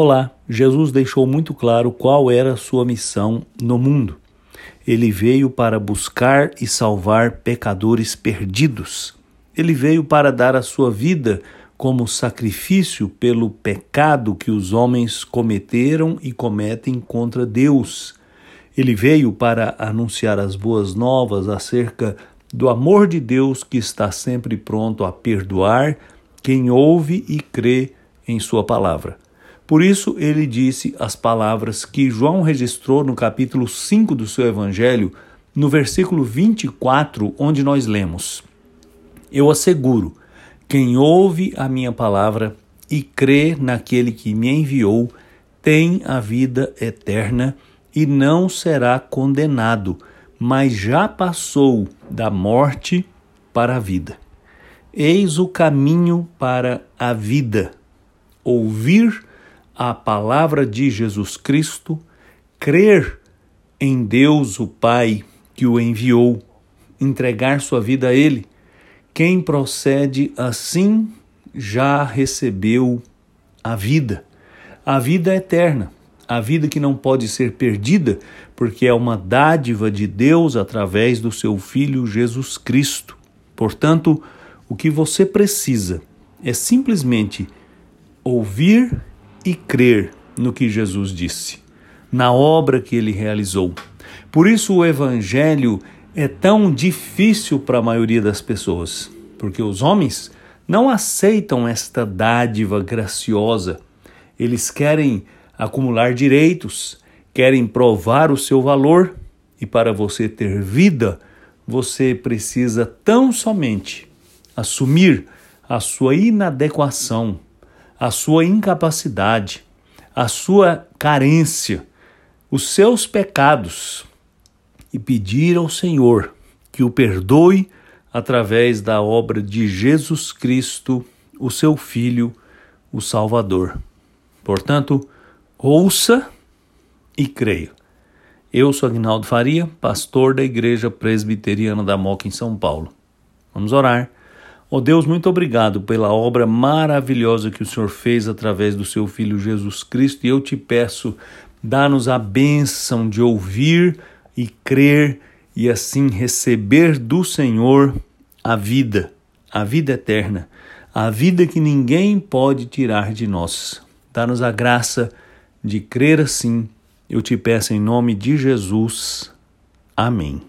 Olá, Jesus deixou muito claro qual era a sua missão no mundo. Ele veio para buscar e salvar pecadores perdidos. Ele veio para dar a sua vida como sacrifício pelo pecado que os homens cometeram e cometem contra Deus. Ele veio para anunciar as boas novas acerca do amor de Deus que está sempre pronto a perdoar quem ouve e crê em Sua palavra. Por isso ele disse as palavras que João registrou no capítulo 5 do seu evangelho, no versículo 24, onde nós lemos: Eu asseguro, quem ouve a minha palavra e crê naquele que me enviou, tem a vida eterna e não será condenado, mas já passou da morte para a vida. Eis o caminho para a vida. Ouvir a palavra de Jesus Cristo, crer em Deus o Pai que o enviou, entregar sua vida a Ele. Quem procede assim já recebeu a vida, a vida eterna, a vida que não pode ser perdida, porque é uma dádiva de Deus através do seu Filho Jesus Cristo. Portanto, o que você precisa é simplesmente ouvir e crer no que Jesus disse, na obra que ele realizou. Por isso o evangelho é tão difícil para a maioria das pessoas, porque os homens não aceitam esta dádiva graciosa. Eles querem acumular direitos, querem provar o seu valor, e para você ter vida, você precisa tão somente assumir a sua inadequação a sua incapacidade, a sua carência, os seus pecados e pedir ao Senhor que o perdoe através da obra de Jesus Cristo, o seu Filho, o Salvador. Portanto, ouça e creia. Eu sou Agnaldo Faria, pastor da Igreja Presbiteriana da Moca em São Paulo. Vamos orar Oh Deus, muito obrigado pela obra maravilhosa que o Senhor fez através do seu Filho Jesus Cristo e eu te peço, dá-nos a bênção de ouvir e crer e assim receber do Senhor a vida, a vida eterna, a vida que ninguém pode tirar de nós. Dá-nos a graça de crer assim. Eu te peço em nome de Jesus. Amém.